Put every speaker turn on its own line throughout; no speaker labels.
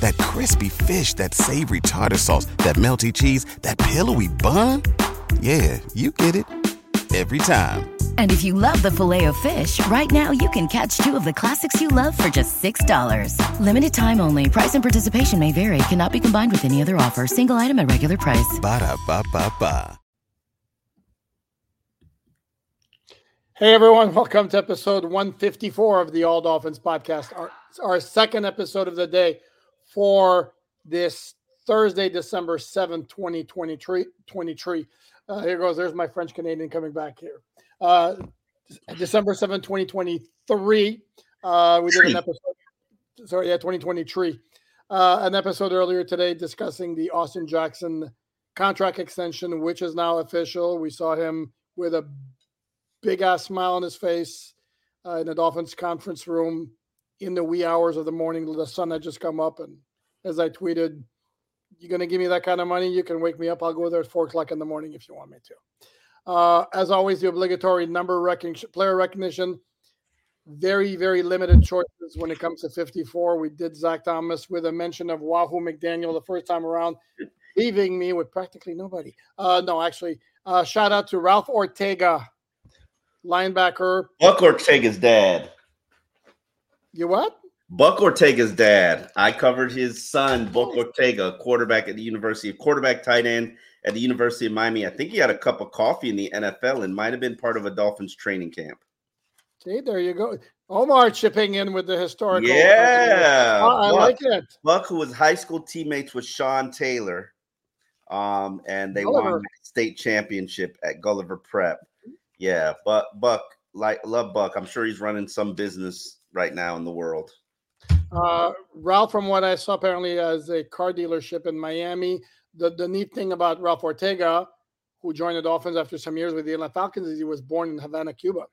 That crispy fish, that savory tartar sauce, that melty cheese, that pillowy bun. Yeah, you get it every time.
And if you love the filet of fish, right now you can catch two of the classics you love for just $6. Limited time only. Price and participation may vary. Cannot be combined with any other offer. Single item at regular price.
Ba da ba ba ba.
Hey everyone, welcome to episode 154 of the All Dolphins podcast. Our, our second episode of the day for this Thursday, December 7th, 2023. 23. Uh, here goes. There's my French Canadian coming back here. Uh, December 7th, 2023. Uh, we did an episode. Sorry, yeah, 2023. Uh, an episode earlier today discussing the Austin Jackson contract extension, which is now official. We saw him with a big ass smile on his face uh, in the Dolphins conference room in the wee hours of the morning. The sun had just come up, and as I tweeted, "You're gonna give me that kind of money? You can wake me up. I'll go there at four o'clock in the morning if you want me to." Uh, as always, the obligatory number recognition, player recognition. Very, very limited choices when it comes to 54. We did Zach Thomas with a mention of Wahoo McDaniel the first time around, leaving me with practically nobody. Uh, no, actually, uh, shout out to Ralph Ortega, linebacker.
Buck Ortega's dad.
You what?
Buck Ortega's dad. I covered his son, Buck Ortega, quarterback at the University of quarterback tight end at the University of Miami. I think he had a cup of coffee in the NFL and might have been part of a Dolphins training camp.
See, there you go. Omar chipping in with the historical.
Yeah,
Oh, I
Buck,
like it.
Buck, who was high school teammates with Sean Taylor, um, and they
Gulliver.
won the state championship at Gulliver Prep. Yeah, but Buck, like love Buck. I'm sure he's running some business right now in the world.
Uh, Ralph, from what I saw, apparently as a car dealership in Miami. The the neat thing about Ralph Ortega, who joined the Dolphins after some years with the Atlanta Falcons, is he was born in Havana, Cuba.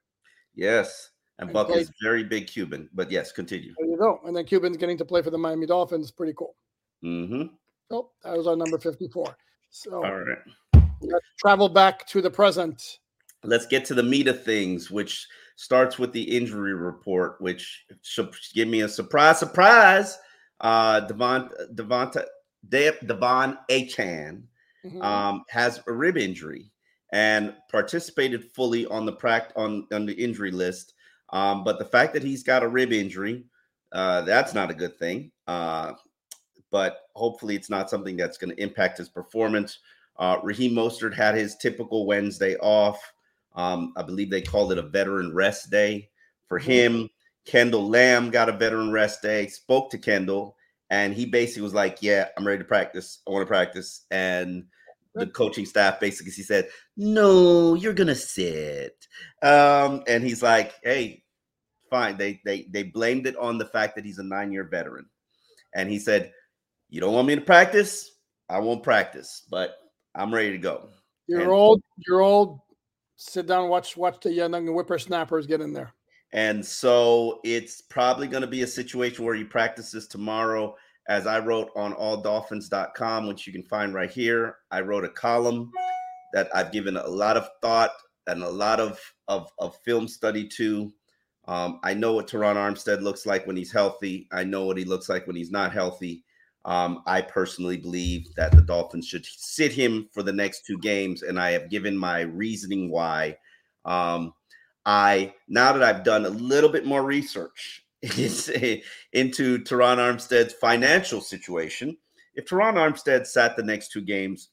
Yes, and
And
Buck
played-
is very big Cuban. But yes, continue.
There you go. And then Cubans getting to play for the Miami Dolphins, pretty cool.
Mm-hmm.
Oh, that was our number 54. So
All right.
let's travel back to the present.
let's get to the meat of things, which starts with the injury report, which should give me a surprise, surprise. Uh, Devon, Devonta, De, De'Von Achane
Mhm.
um, has a rib injury and participated fully on the pract on, on the injury list. Um, but the fact that he's got a rib injury, uh, that's not a good thing. Uh, but hopefully, it's not something that's going to impact his performance. Uh, Raheem Mostert had his typical Wednesday off. Um, I believe they called it a veteran rest day for him. Kendall Lamb got a veteran rest day, spoke to Kendall, and he basically was like, Yeah, I'm ready to practice. I want to practice. And the coaching staff basically he said, No, you're gonna sit. Um, and he's like, Hey, fine. They they they blamed it on the fact that he's a nine-year veteran. And he said, You don't want me to practice? I won't practice, but I'm ready to go.
You're
and-
old. You're old. Sit down. Watch. Watch the young whippersnappers get in there.
And so it's probably going to be a situation where he practices tomorrow. As I wrote on alldolphins.com, which you can find right here, I wrote a column that I've given a lot of thought and a lot of, of, of film study to. Um, I know what Terron Armstead looks like when he's healthy. I know what he looks like when he's not healthy. Um, I personally believe that the Dolphins should sit him for the next two games, and I have given my reasoning why. Um, I now that I've done a little bit more research into Terron Armstead's financial situation, if Terron Armstead sat the next two games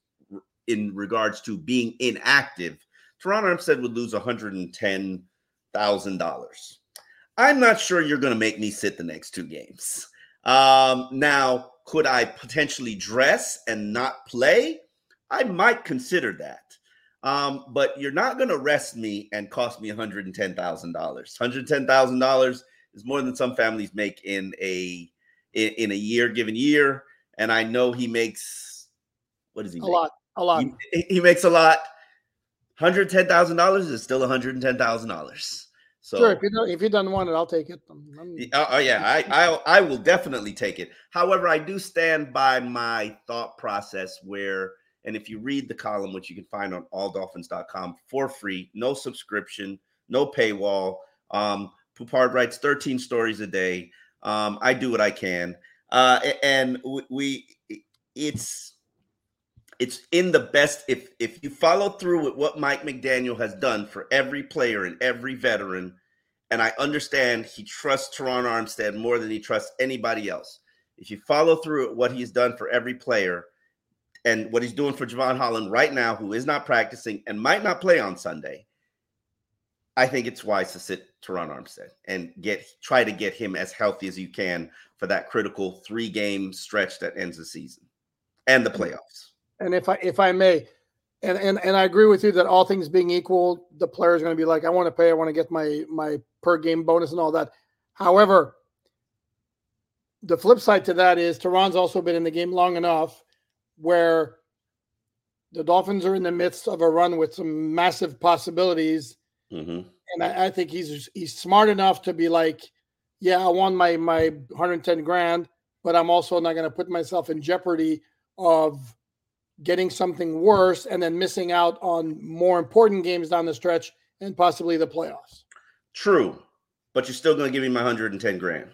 in regards to being inactive, Terron Armstead would lose one hundred and ten thousand dollars. I'm not sure you're going to make me sit the next two games. Um, now, could I potentially dress and not play? I might consider that. Um, but you're not going to arrest me and cost me $110,000. $110,000 is more than some families make in a in, in, a year, given year. And I know he makes what does he
a
make?
lot, a lot.
He, he makes a lot. $110,000 is still $110,000. So
sure, if you don't, if you don't want it, I'll take it.
Oh, oh, yeah, I, I I will definitely take it. However, I do stand by my thought process where, and if you read the column, which you can find on alldolphins.com for free, no subscription, no paywall. Um, Poupart writes 13 stories a day. Um, I do what I can, uh, and we it's it's in the best if if you follow through with what Mike McDaniel has done for every player and every veteran, and I understand he trusts Terron Armstead more than he trusts anybody else. If you follow through what he's done for every player and what he's doing for Jevon Holland right now, who is not practicing and might not play on Sunday, I think it's wise to sit Terron Armstead and get try to get him as healthy as you can for that critical three game stretch that ends the season and the playoffs
and if I if I may, and and and I agree with you that all things being equal, the player is going to be like, I want to pay, I want to get my my per game bonus and all that. However, the flip side to that is Terron's also been in the game long enough where the Dolphins are in the midst of a run with some massive possibilities. Mm-hmm. And I, I, think he's he's smart enough to be like, yeah, I want my my 110 grand, but I'm also not going to put myself in jeopardy of getting something worse and then missing out on more important games down the stretch and possibly the playoffs.
True, but you're still going to give me my 110 grand.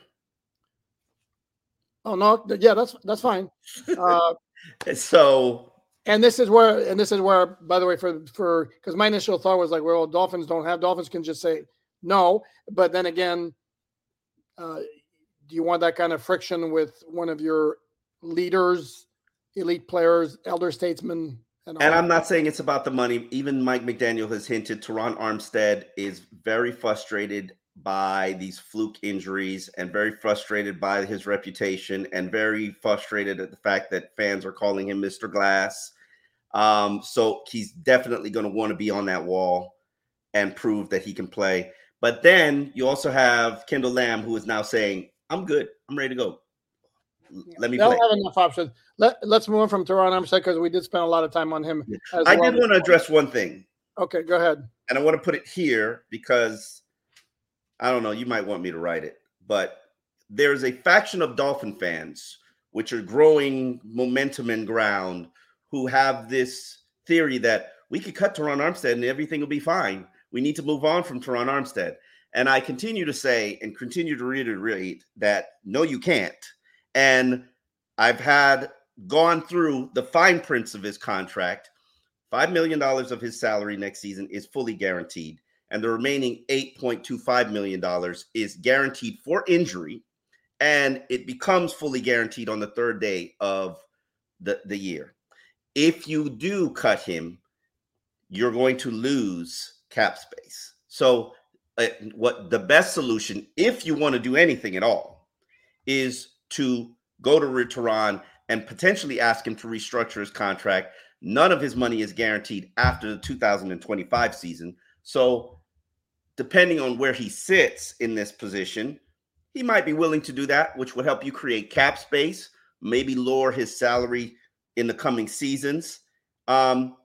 Oh no, yeah, that's that's fine. Uh,
so,
and this is where, and this is where, by the way, for for because my initial thought was like, well, Dolphins don't have Dolphins can just say no, but then again, uh, do you want that kind of friction with one of your leaders elite players, elder statesmen.
And, and I'm not saying it's about the money. Even Mike McDaniel has hinted Terron Armstead is very frustrated by these fluke injuries and very frustrated by his reputation and very frustrated at the fact that fans are calling him Mr. Glass. Um, so he's definitely going to want to be on that wall and prove that he can play. But then you also have Kendall Lamb, who is now saying, I'm good. I'm ready to go. Let me.
They'll play. have enough options. Let Let's move on from Terron Armstead because we did spend a lot of time on him.
I well. did want to address one thing.
Okay, go ahead.
And I want to put it here because I don't know. You might want me to write it, but there's a faction of Dolphin fans which are growing momentum and ground who have this theory that we could cut Terron Armstead and everything will be fine. We need to move on from Terron Armstead. And I continue to say and continue to reiterate that no, you can't. And I've had gone through the fine prints of his contract. $5 million of his salary next season is fully guaranteed. And the remaining $8.25 million is guaranteed for injury. And it becomes fully guaranteed on the third day of the, the year. If you do cut him, you're going to lose cap space. So, uh, what the best solution, if you want to do anything at all, is to go to Terron and potentially ask him to restructure his contract. None of his money is guaranteed after the 2025 season. So, depending on where he sits in this position, he might be willing to do that, which would help you create cap space, maybe lower his salary in the coming seasons. Um,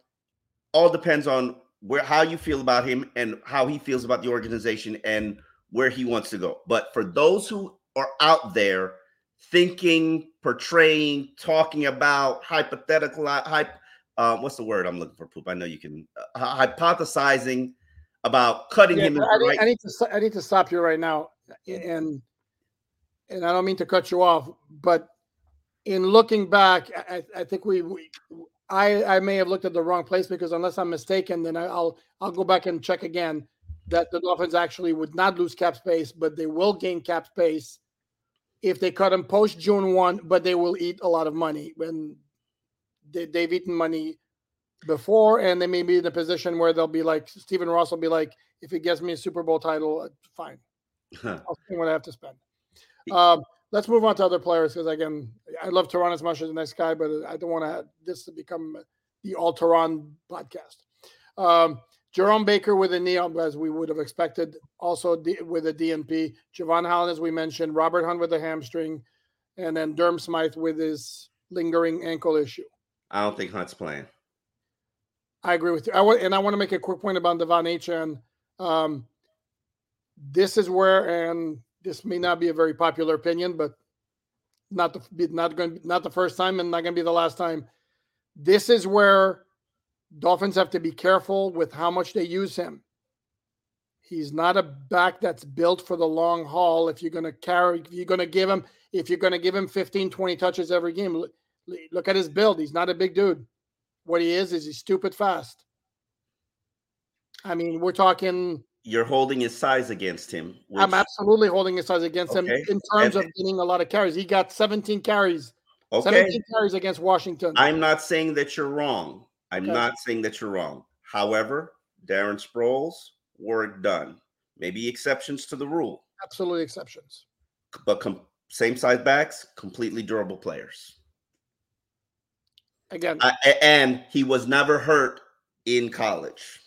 all depends on where how you feel about him and how he feels about the organization and where he wants to go. But for those who are out there thinking, portraying, talking about hypothetical, hype, uh, what's the word I'm looking for? Poop. I know you can uh, hypothesizing about cutting yeah, him.
I need, right. I need to I need to stop you right now, and and I don't mean to cut you off, but in looking back, I, I think we, we I I may have looked at the wrong place because unless I'm mistaken, then I'll I'll go back and check again that the Dolphins actually would not lose cap space, but they will gain cap space if they cut him post June 1, but they will eat a lot of money when they, they've eaten money before and they may be in a position where they'll be like Stephen Ross will be like, if he gets me a Super Bowl title, uh, fine. I'll spend what I have to spend. Um, let's move on to other players because again, I love Terron as much as the next guy, but I don't want to this to become the all Terron podcast. Um, Jerome Baker with a knee, as we would have expected, also D- with a DNP. Jevon Holland, as we mentioned, Robert Hunt with a hamstring, and then Durham Smythe with his lingering ankle issue.
I don't think Hunt's playing.
I agree with you. I w- and I want to make a quick point about De'Von Achane. Um, this is where, and this may not be a very popular opinion, but not the not going not the first time and not going to be the last time. This is where Dolphins have to be careful with how much they use him. He's not a back that's built for the long haul. If you're going to carry, if you're going to give him, if you're going to give him 15, 20 touches every game, look, look at his build. He's not a big dude. What he is is he's stupid fast. I mean, we're talking.
You're holding his size against him.
Which, I'm absolutely holding his size against okay. him in terms and, of getting a lot of carries. He got 17 carries. Okay. 17 carries against Washington.
I'm not saying that you're wrong. I'm okay. not saying that you're wrong. However, Darren Sproles, Warrick Dunn. Maybe exceptions to the rule.
Absolutely exceptions.
But com- same size backs, completely durable players.
Again,
and he was never hurt in college.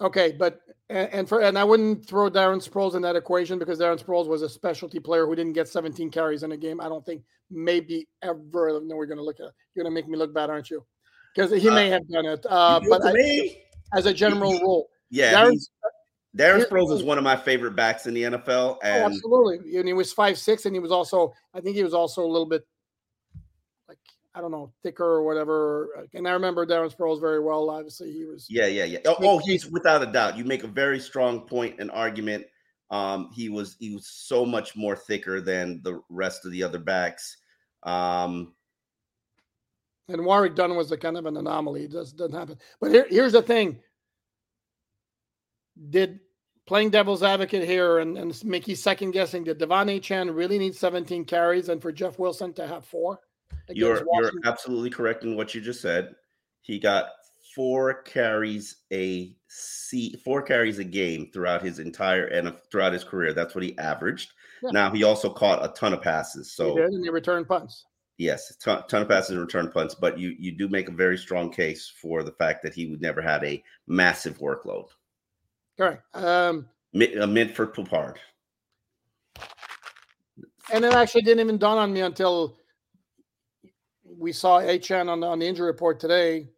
Okay, but and for and I wouldn't throw Darren Sproles in that equation because Darren Sproles was a specialty player who didn't get 17 carries in a game. I don't think maybe ever. No, we're going to look at. You're going to make me look bad, aren't you? Because he uh, may have done it. Uh, but I, as a general rule,
yeah, Darren, Darren Sproles is one of my favorite backs in the NFL.
Oh, and oh, absolutely, and he was five six, and he was also, I think he was also a little bit like I don't know, thicker or whatever. And I remember Darren Sproles very well. Obviously, he was.
Yeah, yeah, yeah. Oh, oh he's without a doubt. You make a very strong point and argument. Um, he was he was so much more thicker than the rest of the other backs. Um,
and Warrick Dunn was a kind of an anomaly. It just doesn't happen. But here, here's the thing. Did playing devil's advocate here and, and Mickey second guessing, did De'Von Achane really need 17 carries and for Jeff Wilson to have four?
You're you're absolutely correct in what you just said. He got four carries a see four carries a game throughout his entire and throughout his career. That's what he averaged. Yeah. Now he also caught a ton of passes. So
he did, and he returned punts.
Yes, ton, ton of passes and return punts, but you you do make a very strong case for the fact that he would never had a massive workload.
Correct. Um,
mid, a mid for Poupart.
And it actually didn't even dawn on me until we saw Achane on the, on the injury report today.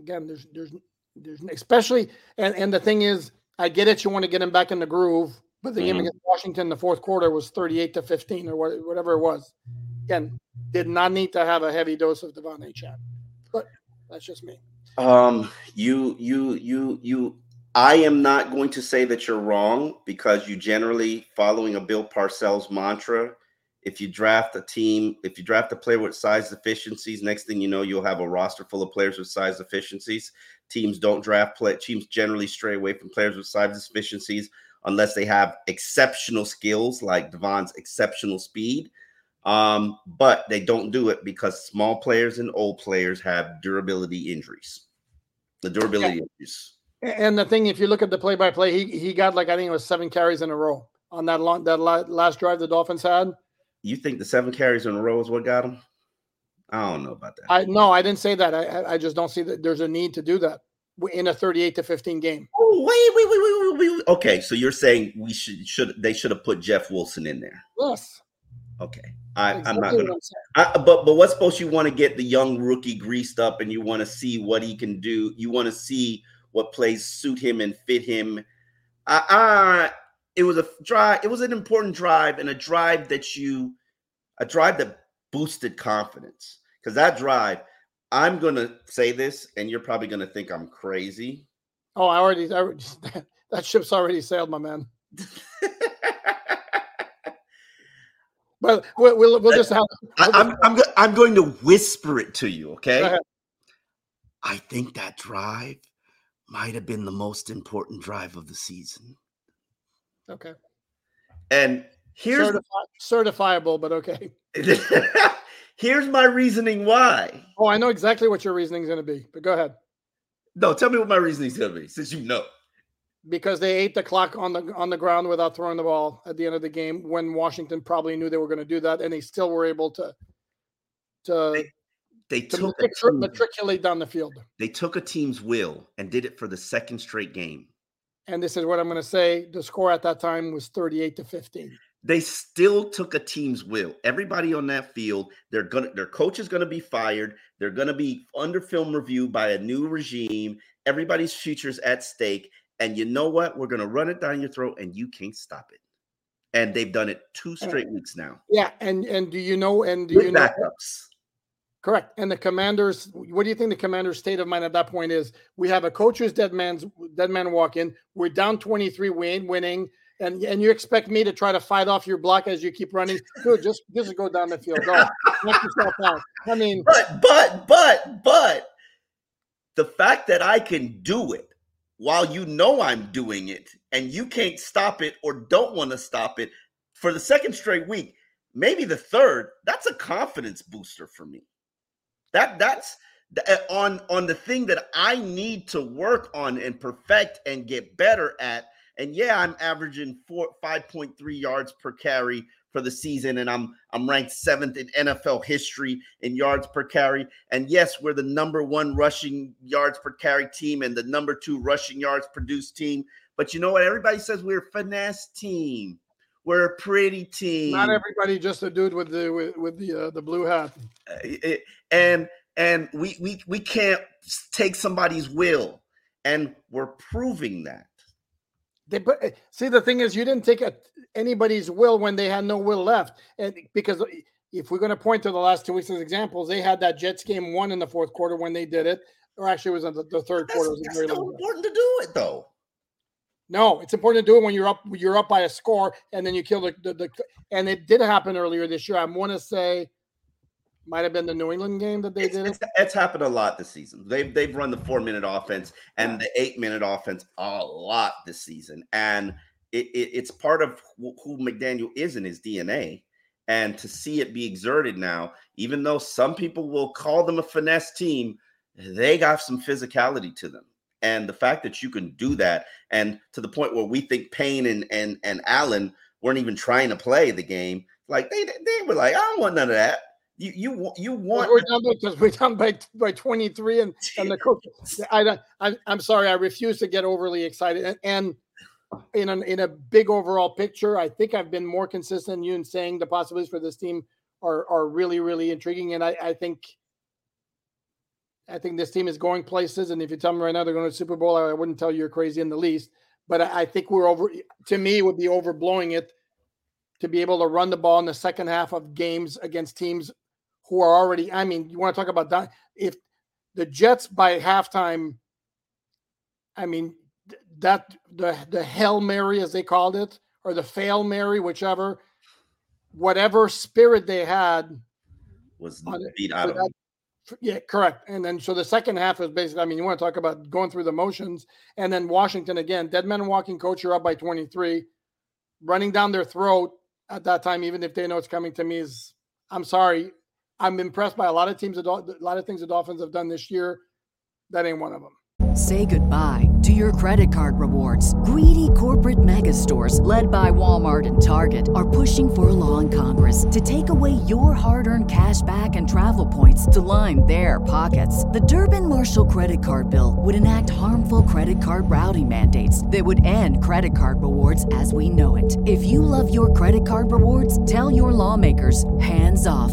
Again, there's there's there's especially and and the thing is, I get it. You want to get him back in the groove, but the mm-hmm. game against Washington, the fourth quarter was 38 to 15 or whatever it was. Again, did not need to have a heavy dose of De'Von Achane, but that's just me.
Um, you, you, you, you. I am not going to say that you're wrong because you generally following a Bill Parcells mantra. If you draft a team, if you draft a player with size deficiencies, next thing you know, you'll have a roster full of players with size deficiencies. Teams don't draft play. Teams generally stray away from players with size deficiencies unless they have exceptional skills like De'Von's exceptional speed. Um, but they don't do it because small players and old players have durability injuries. The durability yeah. injuries.
And the thing, if you look at the play-by-play, he he got like I think it was seven carries in a row on that long that last drive the Dolphins had.
You think the seven carries in a row is what got him? I don't know about that.
I no, I didn't say that. I I just don't see that there's a need to do that in a 38 to 15 game.
Oh wait, wait, wait, wait, wait, wait. Okay, so you're saying we should should they should have put Jeff Wilson in there?
Yes.
Okay. I, am not gonna. I, but but what's supposed you want to get the young rookie greased up, and you want to see what he can do. You want to see what plays suit him and fit him. Uh, uh it was a drive. It was an important drive, and a drive that you, a drive that boosted confidence. Because that drive, I'm gonna say this, and you're probably gonna think I'm crazy.
Oh, I already, I already that ship's already sailed, my man. We'll, we'll, we'll just have.
I, am I'm, I'm going to whisper it to you, okay? I think that drive might have been the most important drive of the season.
Okay.
And here's
Certifi- certifiable, but okay.
here's my reasoning why.
Oh, I know exactly what your reasoning is going to be, but go ahead.
No, tell me what my reasoning is going to be, since you know
because they ate the clock on the on the ground without throwing the ball at the end of the game when Washington probably knew they were going to do that and they still were able to to
they
to
took
matric- matriculate down the field.
they took a team's will and did it for the second straight game.
And this is what I'm going to say. The score at that time was 38 to 15.
They still took a team's will. Everybody on that field, they're gonna their coach is gonna be fired. They're gonna be under film review by a new regime. Everybody's future's at stake. And you know what? We're gonna run it down your throat, and you can't stop it. And they've done it two straight weeks now
Yeah, and and do you know? And do
with
you know?
backups.
Correct. And the commanders, what do you think the commander's state of mind at that point is? We have a coach who's dead man's dead man walk in. We're down 23, we ain't winning. And and you expect me to try to fight off your block as you keep running? Dude, just just go down the field. Go knock yourself out. I mean,
But but but but the fact that I can do it while you know I'm doing it and you can't stop it or don't want to stop it for the second straight week, maybe the third, that's a confidence booster for me. That that's uh, on on the thing that I need to work on and perfect and get better at. And yeah, I'm averaging four 5.3 yards per carry for the season, and I'm I'm ranked seventh in NFL history in yards per carry. And yes, we're the number one rushing yards per carry team and the number two rushing yards produced team. But you know what? Everybody says we're a finesse team. We're a pretty team.
not everybody just a dude with the with, with the uh, the blue hat.
Uh, it- and and we we we can't take somebody's will, and we're proving that.
They but uh, see the thing is you didn't take a, anybody's will when they had no will left, and because if we're going to point to the last two weeks as examples, they had that Jets game one in the fourth quarter when they did it, or actually it was in the, the third
That's,
quarter. It was
that's still important to do it though.
No, it's important to do it when you're up. You're up by a score, and then you kill the the. the and it did happen earlier this year. I want to say, might have been the New England game that they
It's,
did
it's,
it.
it's happened a lot this season. They've they've run the four minute offense and the eight minute offense a lot this season, and it, it, it's part of who, who McDaniel is in his DNA. And to see it be exerted now, even though some people will call them a finesse team, they got some physicality to them. And the fact that you can do that, and to the point where we think Payne and and and Allen weren't even trying to play the game, like they they were like, I don't want none of that. You you you want
We're down because we're down by by 23, and and the coach. I don't. I'm, I'm sorry. I refuse to get overly excited. And, and in an, in a big overall picture, I think I've been more consistent than you in saying the possibilities for this team are are really really intriguing. And I, I think I think this team is going places. And if you tell me right now they're going to the Super Bowl, I wouldn't tell you you're crazy in the least. But I, I think we're over. To me, it would be overblowing it to be able to run the ball in the second half of games against teams who are already. I mean, you want to talk about that? If the Jets by halftime, I mean that the the hail mary as they called it, or the fail mary, whichever, whatever spirit they had,
was beat out of
that-
them.
Yeah, correct. And then so the second half is basically, I mean, you want to talk about going through the motions. And then Washington again, dead men walking coach, you're up by 23, running down their throat at that time, even if they know it's coming to me, is I'm sorry. I'm impressed by a lot of teams, a lot of things the Dolphins have done this year. That ain't one of them.
Say goodbye to your credit card rewards. Greedy corporate mega stores, led by Walmart and Target, are pushing for a law in Congress to take away your hard earned cash back and travel points to line their pockets. The Durbin Marshall credit card bill would enact harmful credit card routing mandates that would end credit card rewards as we know it. If you love your credit card rewards, tell your lawmakers hands off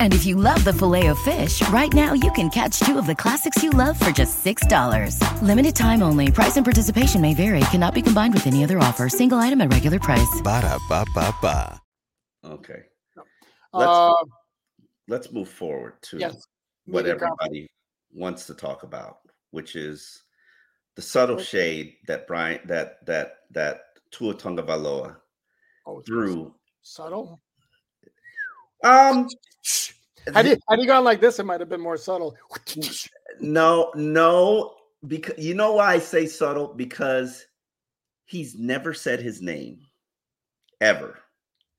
And if you love the filet of fish, right now you can catch two of the classics you love for just $6. Limited time only. Price and participation may vary. Cannot be combined with any other offer. Single item at regular price.
Ba-da-ba-ba-ba.
Okay. Let's
Uh,
let's move forward to
yes.
what
Media conference.
everybody wants to talk about, which is the subtle shade that Brian that that that Tua Tagovailoa
Oh,
threw.
subtle.
Um,
Had you had you gone like this, it might have been more subtle.
no, no, because you know why I say subtle because he's never said his name ever.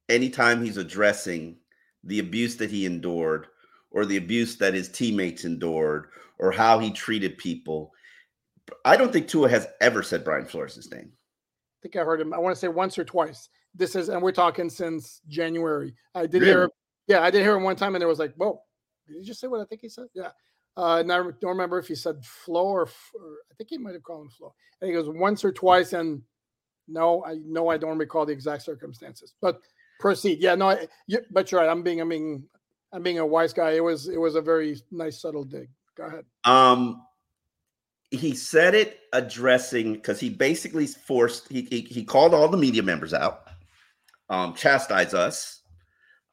Anytime he's addressing the abuse that he endured or the abuse that his teammates endured or how he treated people. I don't think Tua has ever said Brian Flores' name.
I think I heard him. I want to say once or twice. This is, and we're talking since January. I did really? hear, yeah, I did hear him one time, and it was like, whoa, did he just say what I think he said? Yeah. Uh, and I don't remember if he said Flo or, or I think he might have called him Flo. And he goes once or twice, and no, I know I don't recall the exact circumstances, but proceed. Yeah, no, I, you, but you're right. I'm being, I'm being, I'm being a wise guy. It was, it was a very nice, subtle dig. Go ahead.
Um, he said it addressing because he basically forced he, he, he called all the media members out, um, us,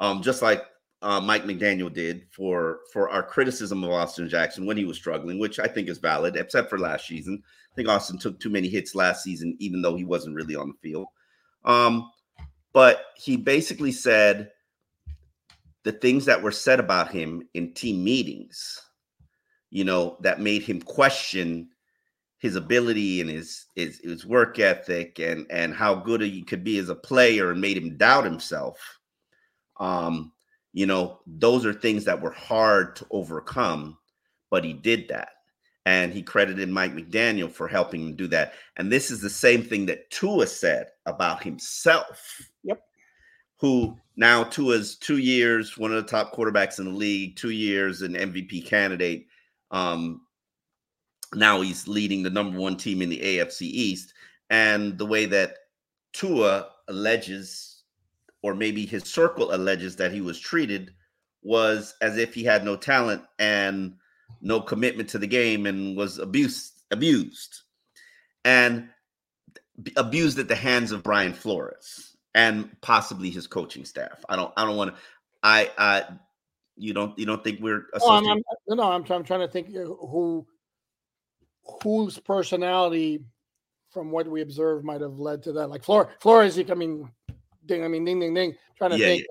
um, just like uh, Mike McDaniel did for for our criticism of Austin Jackson when he was struggling, which I think is valid, except for last season. I think Austin took too many hits last season, even though he wasn't really on the field. Um, but he basically said the things that were said about him in team meetings, you know, that made him question his ability and his his, his work ethic and and how good he could be as a player and made him doubt himself. Um, you know, those are things that were hard to overcome, but he did that. And he credited Mike McDaniel for helping him do that. And this is the same thing that Tua said about himself Yep. who now Tua's two years, one of the top quarterbacks in the league, two years an MVP candidate. Um, now he's leading the number one team in the AFC East. And the way that Tua alleges, or maybe his circle alleges that he was treated, was as if he had no talent and no commitment to the game and was abused, abused, and abused at the hands of Brian Flores and possibly his coaching staff. I don't I don't want to I I you don't you don't think we're
no, I'm, I'm, no, I'm, I'm trying to think uh, who whose personality from what we observed might have led to that. Like Flores, Flores, I mean, ding, I mean, ding, ding, ding. Trying to yeah, think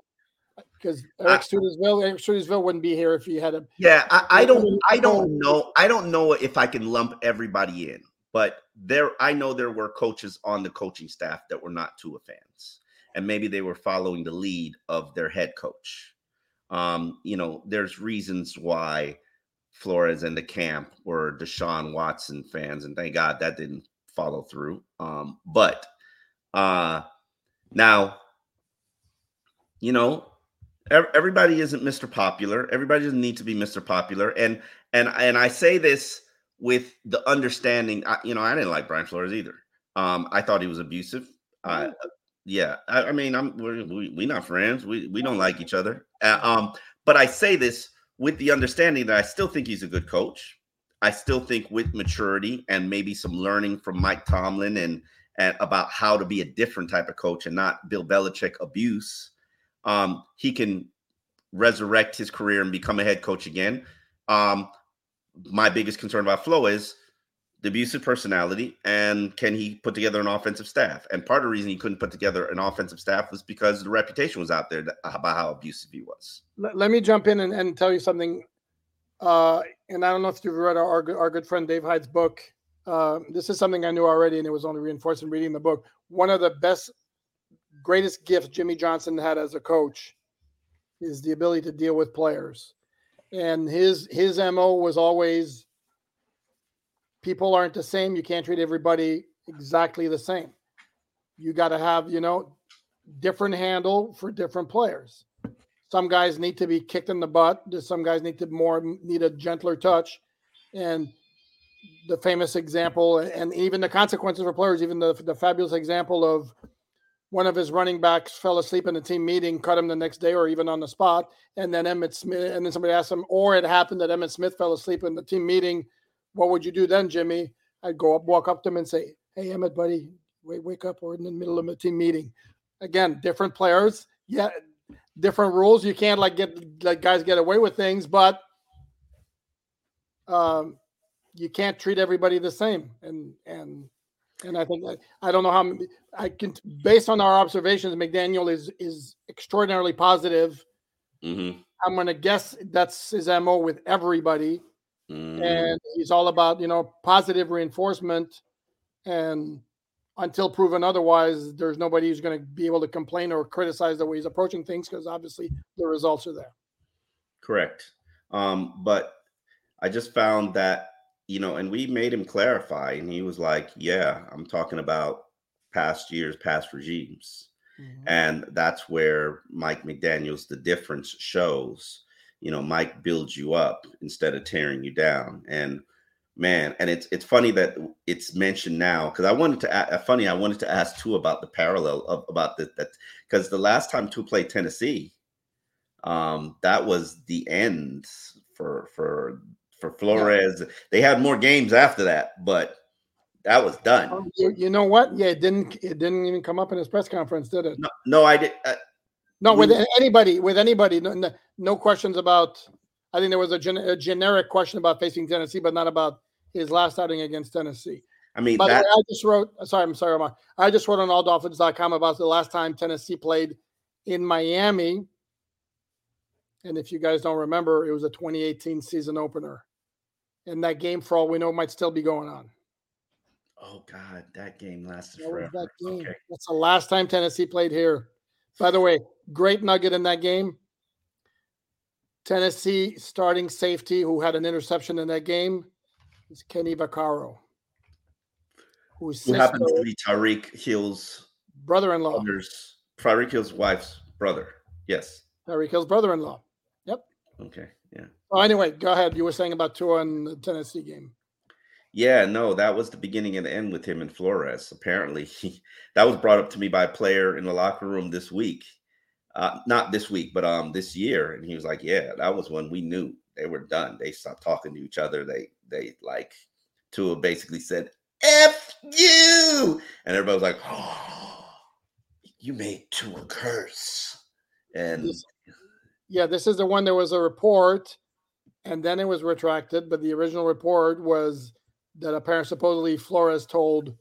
because yeah. Eric Studesville, Eric Studesville wouldn't be here if he had a.
Yeah, I, I don't, I don't know, I don't know if I can lump everybody in, but there, I know there were coaches on the coaching staff that were not Tua fans and maybe they were following the lead of their head coach. Um, you know, there's reasons why Flores and the camp were Deshaun Watson fans, and thank God that didn't follow through. Um, but uh, now, you know, everybody isn't Mr. Popular. Everybody doesn't need to be Mr. Popular, and and and I say this with the understanding. You know, I didn't like Brian Flores either. Um, I thought he was abusive. Uh, yeah, I, I mean, I'm we're, we we not friends. We we don't like each other. Uh, um, but I say this with the understanding that I still think he's a good coach. I still think with maturity and maybe some learning from Mike Tomlin and and about how to be a different type of coach and not Bill Belichick abuse, um, he can resurrect his career and become a head coach again. Um, my biggest concern about Flo is the abusive personality and can he put together an offensive staff? And part of the reason he couldn't put together an offensive staff was because the reputation was out there about how abusive he was.
Let, let me jump in and, and, tell you something. Uh, and i don't know if you've read our, our, good friend dave hyde's book. Uh, this is something i knew already and it was only reinforced in reading the book. One of the best greatest gifts jimmy johnson had as a coach is the ability to deal with players and his his mo was always people aren't the same. You can't treat everybody exactly the same. You got to have, you know, different handle for different players. Some guys need to be kicked in the butt. Some guys need to more need a gentler touch. And the famous example, and even the consequences for players, even the, the fabulous example of one of his running backs fell asleep in a team meeting, cut him the next day or even on the spot. And then Emmitt Smith, and then somebody asked him, or it happened that Emmitt Smith fell asleep in the team meeting what would you do then, Jimmy? I'd go up, walk up to him and say, Hey, Emmitt, buddy, wake, wake up. We're in the middle of a team meeting. Again, different players. Yeah, different rules. You can't like get like guys get away with things, but um, you can't treat everybody the same. And and and I think I don't know how I can based on our observations, McDaniel is is extraordinarily positive. Mm-hmm. I'm going to guess that's his mo with everybody. Mm. And he's all about, you know, positive reinforcement. And until proven otherwise, there's nobody who's going to be able to complain or criticize the way he's approaching things because obviously the results are there.
Correct. Um, but I just found that, you know, and we made him clarify, and he was like, Yeah, I'm talking about past years, past regimes. Mm-hmm. And that's where Mike McDaniels, the difference shows. You know, Mike builds you up instead of tearing you down. And man, and it's it's funny that it's mentioned now because I wanted to uh, funny I wanted to ask too about the parallel of about the, that because the last time Tua played Tennessee, um, that was the end for for for Flores. Yeah. They had more games after that, but that was done.
Um, you, you, know what? Yeah, it didn't. It didn't even come up in his press conference, did it?
No, no I did. Uh,
no, we, with anybody, with anybody, no, no, no, questions about. I think there was a, gen, a, generic question about facing Tennessee, but not about his last outing against Tennessee.
I mean,
By that, way, I just wrote. Sorry, I'm sorry, Omar. I just wrote on AllDolphins.com about the last time Tennessee played in Miami, and if you guys don't remember, it was a 2018 season opener, and that game, for all we know, might still be going on.
Oh God, that game lasted forever.
That game. Okay. That's the last time Tennessee played here. By the way, great nugget in that game. Tennessee starting safety who had an interception in that game is Kenny Vaccaro.
Who happens to be Tyreek Hill's
brother-in-law.
Tyreek Hill's wife's brother. Yes.
Tyreek Hill's brother-in-law. Yep.
Okay.
Oh, anyway, go ahead. You were saying about Tua and the Tennessee game.
Yeah, no, that was the beginning and the end with him and Flores. Apparently, he, that was brought up to me by a player in the locker room this week. Uh, not this week, but um this year, and he was like, "Yeah, that was when we knew they were done. They stopped talking to each other. They they like Tua basically said, "F you," and everybody was like, "Oh, you made Tua curse." And
this, yeah, this is the one. There was a report, and then it was retracted. But the original report was that apparently supposedly Flores told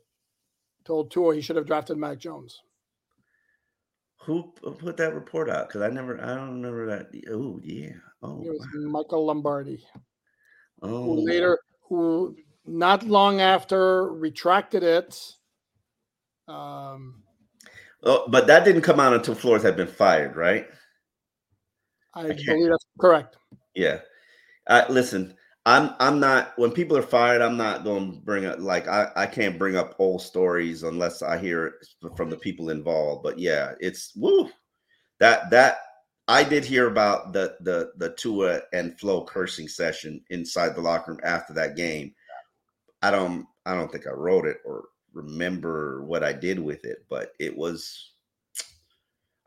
told Tua he should have drafted Mac Jones.
Who put that report out? Because I never, I don't remember that. Oh yeah, oh
it was. Michael Lombardi. Oh, who later, who not long after retracted it. Um,
oh, but that didn't come out until Flores had been fired, right?
I, I believe that's correct.
Yeah. Uh, listen, I'm I'm not when people are fired, I'm not going to bring up like I I can't bring up old stories unless I hear it from the people involved. But yeah, it's woo that that I did hear about the the the Tua and Flo cursing session inside the locker room after that game. I don't I don't think I wrote it or remember what I did with it, but it was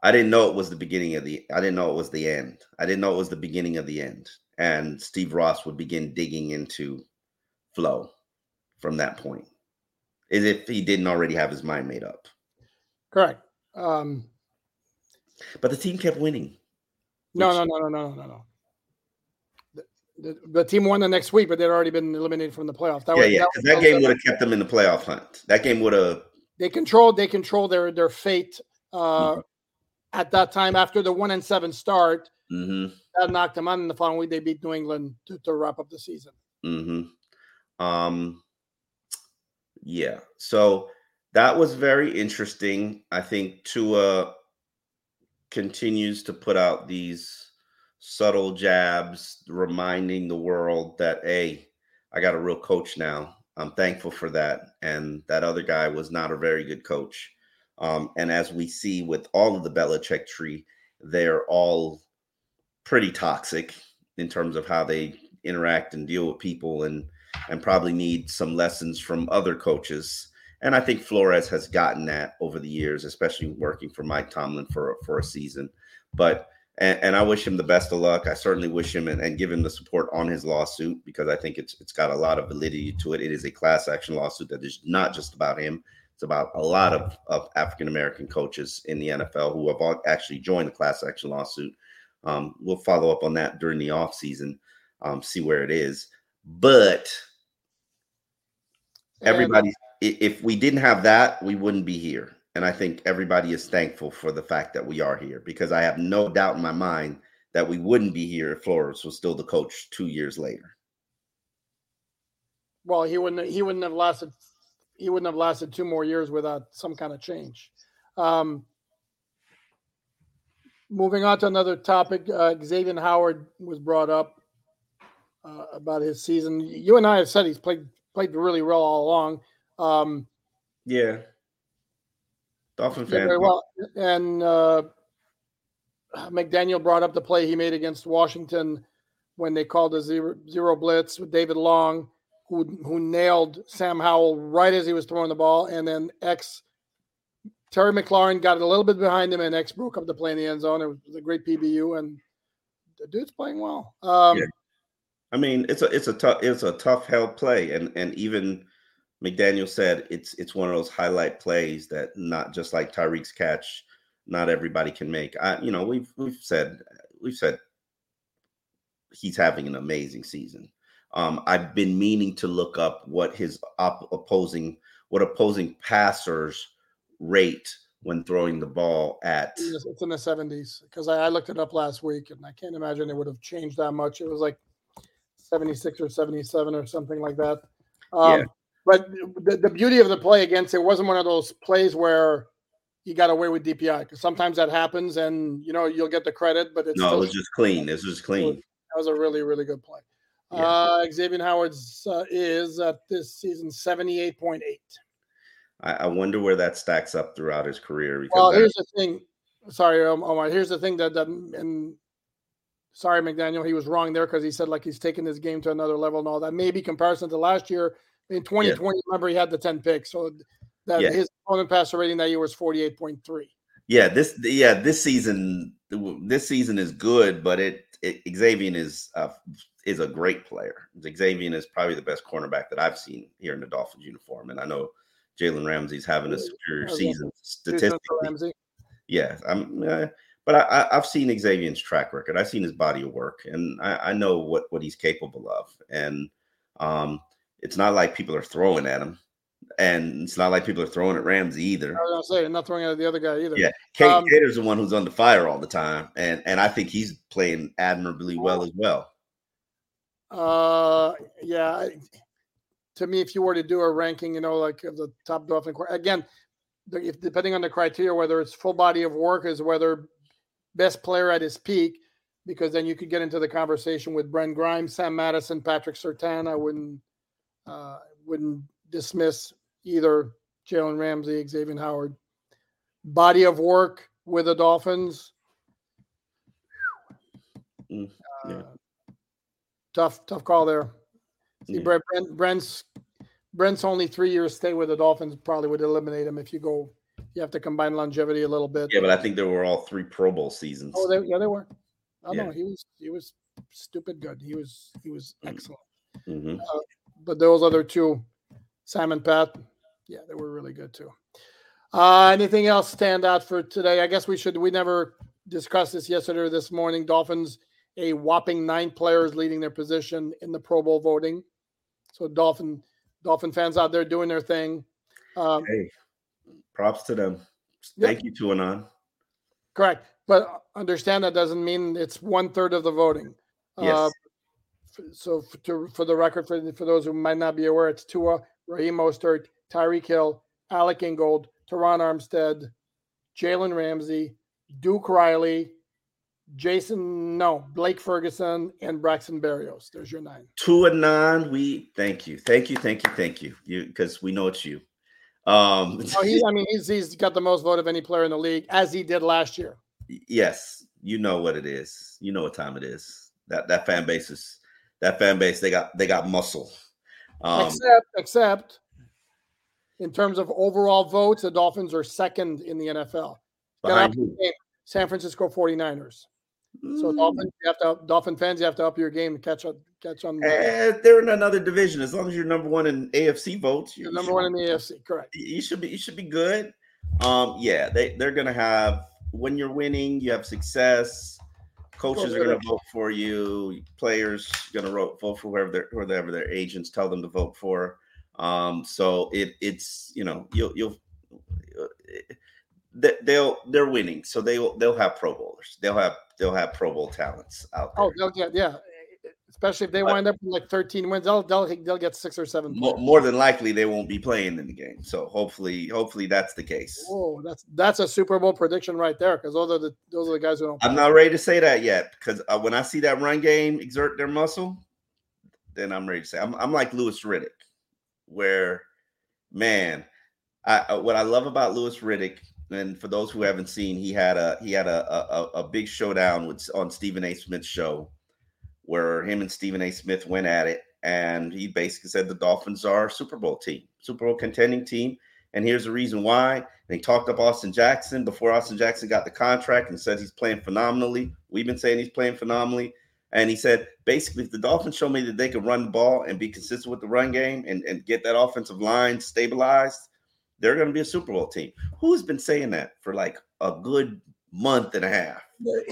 I didn't know it was the beginning of the I didn't know it was the end. I didn't know it was the beginning of the end and Steve Ross would begin digging into Flo from that point, as if he didn't already have his mind made up.
Correct. Um,
but the team kept winning.
No, no, no, no, no, no, no. The, the, the, team won the next week, but they'd already been eliminated from the playoffs.
That yeah, was, yeah. That, that game would have kept them in the playoff hunt. That game would have.
They controlled. They controlled their their fate uh, mm-hmm. at that time after the one and seven start.
Mm-hmm.
That knocked them out. In the following week, they beat New England to, to wrap up the season.
Mm-hmm. Um, yeah. So that was very interesting. I think Tua continues to put out these subtle jabs, reminding the world that, hey, I got a real coach now. I'm thankful for that. And that other guy was not a very good coach. Um, and as we see with all of the Belichick tree, they're all pretty toxic in terms of how they interact and deal with people and and probably need some lessons from other coaches. And I think Flores has gotten that over the years, especially working for Mike Tomlin for for a season. But and, and I wish him the best of luck. I certainly wish him and, and, give him the support on his lawsuit because I think it's it's got a lot of validity to it. It is a class action lawsuit that is not just about him. It's about a lot of, of African American coaches in the NFL who have all actually joined the class action lawsuit um, we'll follow up on that during the off season, um, see where it is. But everybody, if we didn't have that, we wouldn't be here. And I think everybody is thankful for the fact that we are here because I have no doubt in my mind that we wouldn't be here if Flores was still the coach two years later.
Well, he wouldn't. He wouldn't have lasted he wouldn't have lasted two more years without some kind of change. Um, moving on to another topic, uh, Xavier Howard was brought up uh, about his season. You and I have said he's played played really well all along. Um,
yeah, Dolphin fan.
Very well, and uh, McDaniel brought up the play he made against Washington when they called the zero, zero blitz with David Long, who who nailed Sam Howell right as he was throwing the ball, and then X Terry McLaurin got a little bit behind him, and X broke up the play in the end zone. It was a great PBU, and the dude's playing well. Um, yeah.
I mean, it's a it's a tough it's a tough held play, and and even McDaniel said it's it's one of those highlight plays that not just like Tyreek's catch, not everybody can make. I you know we've we've said we've said he's having an amazing season. Um, I've been meaning to look up what his op- opposing what opposing passers rate when throwing the ball at.
It's in the 70s because I, I, looked it up last week and I can't imagine it would have changed that much. It was like 76 or 77 or something like that. Um, yeah. But the, the beauty of the play against it wasn't one of those plays where he got away with DPI because sometimes that happens and you know you'll get the credit, but it's
no, it was just clean. This was clean.
That was a really, really good play. Yeah. Uh, Xavier Howard's uh, is at this season 78.8.
I, I, wonder where that stacks up throughout his career.
Well, here's the thing. Sorry, um, Omar. Here's the thing that, that and sorry, McDaniel, he was wrong there because he said like he's taking this game to another level and all that. Maybe comparison to last year in 2020, yeah. remember he had the 10 picks. So that yeah. his opponent passer rating that year was 48.3.
Yeah, this yeah, this season this season is good, but it Xavier is uh, is a great player. Xavier is probably the best cornerback that I've seen here in the Dolphins uniform, and I know Jalen Ramsey's having a superior season statistically. Yeah, I'm. Uh, but I, have seen Xavier's track record. I've seen his body of work, and I, I know what what he's capable of. And um, it's not like people are throwing at him and it's not like people are throwing at Ramsey either.
I was gonna say, not throwing at the other guy either.
Yeah, Kate um, Kader's the one who's under fire all the time, and and I think he's playing admirably well as well.
Uh, yeah. To me, if you were to do a ranking, you know, like of the top Dolphin, again, if depending on the criteria, whether it's full body of work, is whether best player at his peak, because then you could get into the conversation with Brent Grimes, Sam Madison, Patrick Surtain. I wouldn't uh, wouldn't dismiss either Jalen Ramsey, Xavier Howard. Body of work with the Dolphins. Mm, yeah. uh, tough, tough call there. See, yeah. Brent, Brent's Brent's only three years stay with the Dolphins probably would eliminate him if you go. You have to combine longevity a little bit.
Yeah, but I think there were all three Pro Bowl seasons.
Oh, they, yeah, they were. Oh yeah. no, he was he was stupid good. He was he was mm. excellent. Mm-hmm. Uh, but those other two, Simon Pat, yeah, they were really good too. Uh, anything else stand out for today? I guess we should. We never discussed this yesterday or this morning. Dolphins, a whopping nine players leading their position in the Pro Bowl voting. So Dolphin Dolphin fans out there doing their thing.
Um, hey, props to them. Thank you, Tuanon.
Correct, but understand that doesn't mean it's one third of the voting. Yes. Uh, so for, to, for the record, for, for those who might not be aware, it's Tua, Raheem Mostert, Tyreek Hill, Alec Ingold, Terron Armstead, Jalen Ramsey, Duke Riley, Jason, no, Blake Ferguson, and Braxton Berrios. There's your nine.
Tuanon. We thank you, thank you, thank you, thank you. You because we know it's you. Um,
oh, he, I mean, he's he's got the most vote of any player in the league, as he did last year.
Yes, you know what it is. You know what time it is. That that fan base is that fan base. They got they got muscle.
Um, except except in terms of overall votes, the Dolphins are second in the NFL. San Francisco 49ers. So mm. Dolphins, you have to Dolphin fans, you have to up your game to catch up, catch on.
Uh, they're in another division. As long as you're number one in AFC votes,
you're number one in the AFC. Correct.
You should be. You should be good. Um, yeah, they they're gonna have when you're winning, you have success. Coaches are gonna vote for you. Players gonna vote for whoever their whoever their agents tell them to vote for. Um, so it it's you know you'll you'll they'll they're winning, so they'll they'll have Pro Bowlers. They'll have they'll have Pro Bowl talents out there.
oh, they'll get yeah. especially if they
But-
wind up with like 13 wins. They'll they'll, they'll get six or seven.
More, more than likely, they won't be playing in the game. So hopefully, hopefully that's the case.
Oh, that's that's a Super Bowl prediction right there because those are the those are the guys who don't.
I'm not ready to say that yet because uh, when I see that run game exert their muscle, then I'm ready to say I'm, I'm like Louis Riddick, where man, I, uh, what I love about Louis Riddick, and for those who haven't seen, he had a he had a a, a big showdown with on Stephen A. Smith's show, where him and Stephen A. Smith went at it, and he basically said the Dolphins are Super Bowl team, Super Bowl contending team, and here's the reason why. They talked up Austin Jackson before Austin Jackson got the contract and said he's playing phenomenally. We've been saying he's playing phenomenally. And he said, basically, if the Dolphins show me that they can run the ball and be consistent with the run game and, and get that offensive line stabilized, they're going to be a Super Bowl team. Who's been saying that for like a good month and a half?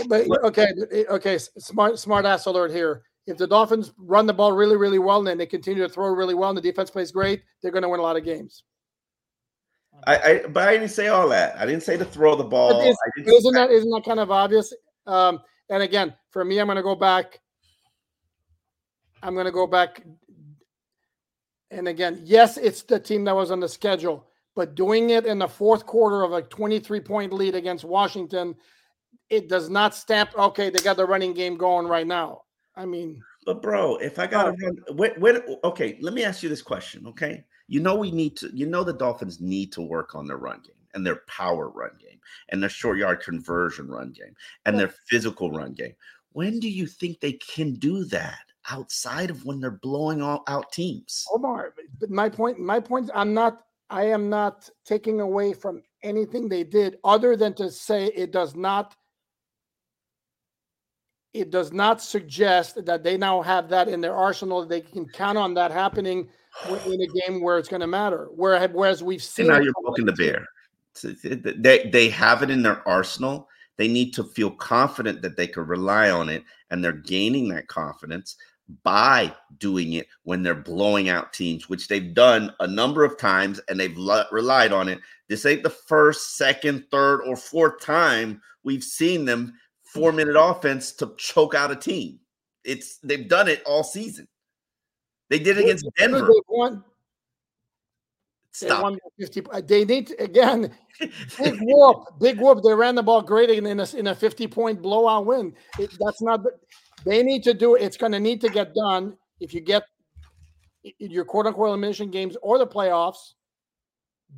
But okay, but- okay, s- smart smart ass alert here. If the Dolphins run the ball really really well and they continue to throw really well and the defense plays great, they're going to win a lot of games.
I, I but I didn't say all that. I didn't say to throw the ball.
Is-
I didn't
Isn't that isn't that kind of obvious? Um, and again, for me, I'm going to go back. I'm going to go back. And again, yes, it's the team that was on the schedule, but doing it in the fourth quarter of a 23 point lead against Washington, it does not stamp. Okay, they got the running game going right now. I mean,
But bro, if I gotta
Oh.
run, where, where, okay, let me ask you this question. Okay, you know we need to, you know the Dolphins need to work on their run game and their power run game and their short yard conversion run game and their physical run game. When do you think they can do that outside of when they're blowing all out teams?
Omar, but my point, my point, I'm not, I am not taking away from anything they did other than to say it does not, it does not suggest that they now have that in their arsenal. They can count on that happening in a game where it's going to matter. Whereas we've
See,
seen
now you're poking the bear. They they have it in their arsenal. They need to feel confident that they can rely on it, and they're gaining that confidence by doing it when they're blowing out teams, which they've done a number of times, and they've lo- relied on it. This ain't the first, second, third, or fourth time we've seen them four minute offense to choke out a team. It's they've done it all season. They did it against
They
Denver.
they
Stop.
won 50. uh, They need to, again, big whoop, big whoop. They ran the ball great in, in a in a 50 point blowout win. It, that's not. The- They need to do. It's going to need to get done. If you get your quote unquote elimination games or the playoffs,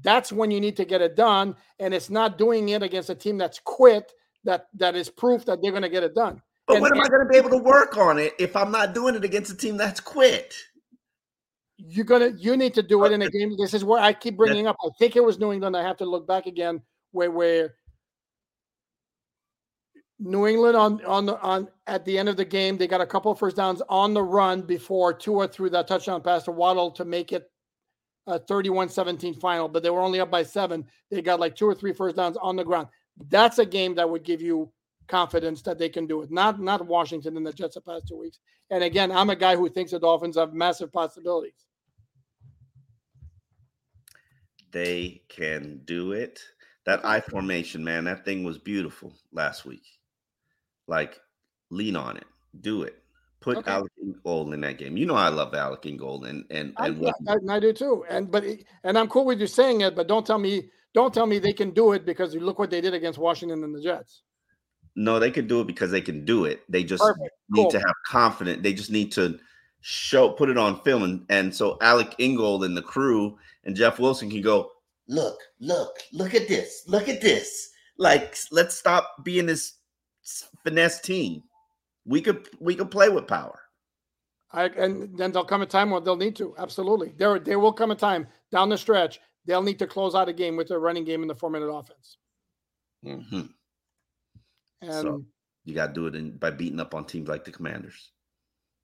that's when you need to get it done. And it's not doing it against a team that's quit. That that is proof that they're going to get it done.
But
And-
when am I going to be able to work on it if I'm not doing it against a team that's quit?
you're gonna you need to do it in a game. This is where I keep bringing up. I think it was New England. I have to look back again where where New England on on the on at the end of the game they got a couple of first downs on the run before Tua threw that touchdown pass to Waddle to make it a 31-17 final, but they were only up by seven. They got like two or three first downs on the ground. That's a game that would give you confidence that they can do it. Not not Washington and the Jets the past two weeks. And again, I'm a guy who thinks the Dolphins have massive possibilities.
They can do it. That I formation, man, that thing was beautiful last week. Like, lean on it, do it. Put
Okay.
Alec Ingold in that game. You know I love Alec Ingold and and
I,
and
I, and I do too. And but and I'm cool with you saying it, but don't tell me don't tell me they can do it because you look what they did against Washington and the Jets.
no, they can do it because they can do it. They just
Perfect.
need
Cool.
to have confidence. They just need to show, put it on film, and, and so Alec Ingold and the crew and Jeff Wilson can go. Look, look, look at this, look at this. Like, let's stop being this finesse team. We could we could play with power.
I, and then there'll come a time when they'll need to. Absolutely, there there will come a time down the stretch they'll need to close out a game with their running game in the four minute offense.
Mhm.
And
So- You got to do it in, by beating up on teams like the Commanders.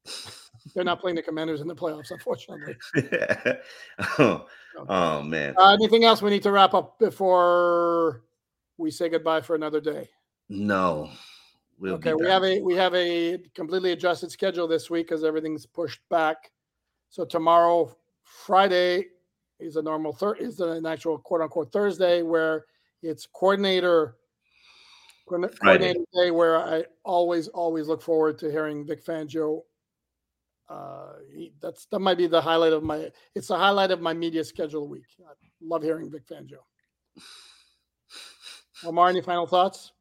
they're not playing the Commanders in the playoffs, unfortunately.
oh, oh, man,
Uh, anything else we need to wrap up before we say goodbye for another day?
no. We'll
okay, we have a we have a completely adjusted schedule this week because everything's pushed back. So tomorrow, Friday, is a normal third is an actual quote unquote Thursday where it's coordinator coordina-
Friday.
coordinator day where I always always look forward to hearing Vic Fangio uh, he, that's that might be the highlight of my. It's the highlight of my media schedule week. I love hearing Vic Fangio. Omar, any final thoughts?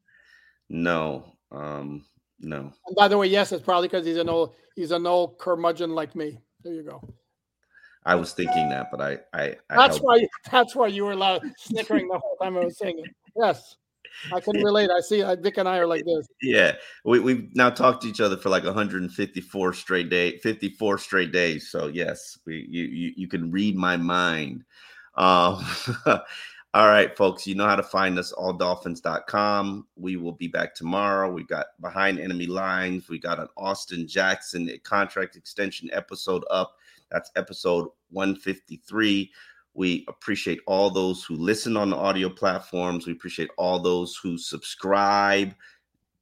No, um, no.
And by the way, yes, it's probably because he's an old he's an old curmudgeon like me. There you go.
I was thinking that, but I, I, I
that's why that's why you were loud snickering the whole time I was saying it. Yes. I can relate. I see Vic and I are like this.
Yeah. We we've now talked to each other for like 154 straight day, 54 straight days. So yes, we you you, you can read my mind. Um All right, folks, you know how to find us alldolphins.com. We will be back tomorrow. We got behind enemy lines. We got an Austin Jackson contract extension episode up. That's episode 153. We appreciate all those who listen on the audio platforms. We appreciate all those who subscribe.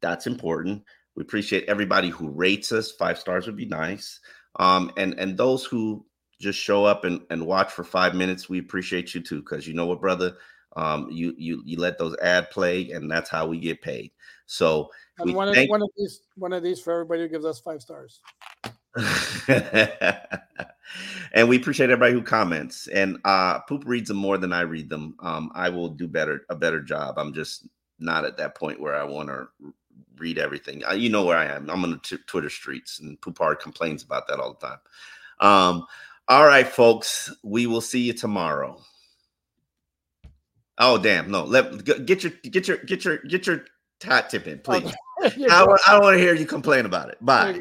That's important. We appreciate everybody who rates us. Five stars would be nice. Um, and and those who just show up and, and watch for five minutes, we appreciate you too. Because you know what, brother, um, you you you let those ad play, and that's how we get paid. So
and one, thank- of, one of these one of these for everybody who gives us five stars.
and we appreciate everybody who comments. And uh, Poop reads them more than I read them. Um, I will do better a better job. I'm just not at that point where I want to read everything. Uh, you know where I am. I'm on the t- Twitter streets, and Poupart complains about that all the time. Um, all right, folks. We will see you tomorrow. Oh damn! No, let get your get your get your get your hat tip in, please. Okay. I, I don't want to hear you complain about it. Bye.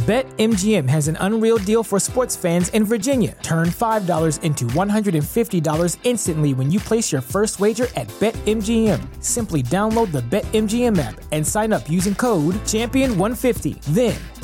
BetMGM has an unreal deal for sports fans in Virginia. Turn $5 into $150 instantly when you place your first wager at BetMGM. Simply download the BetMGM app and sign up using code Champion150. Then,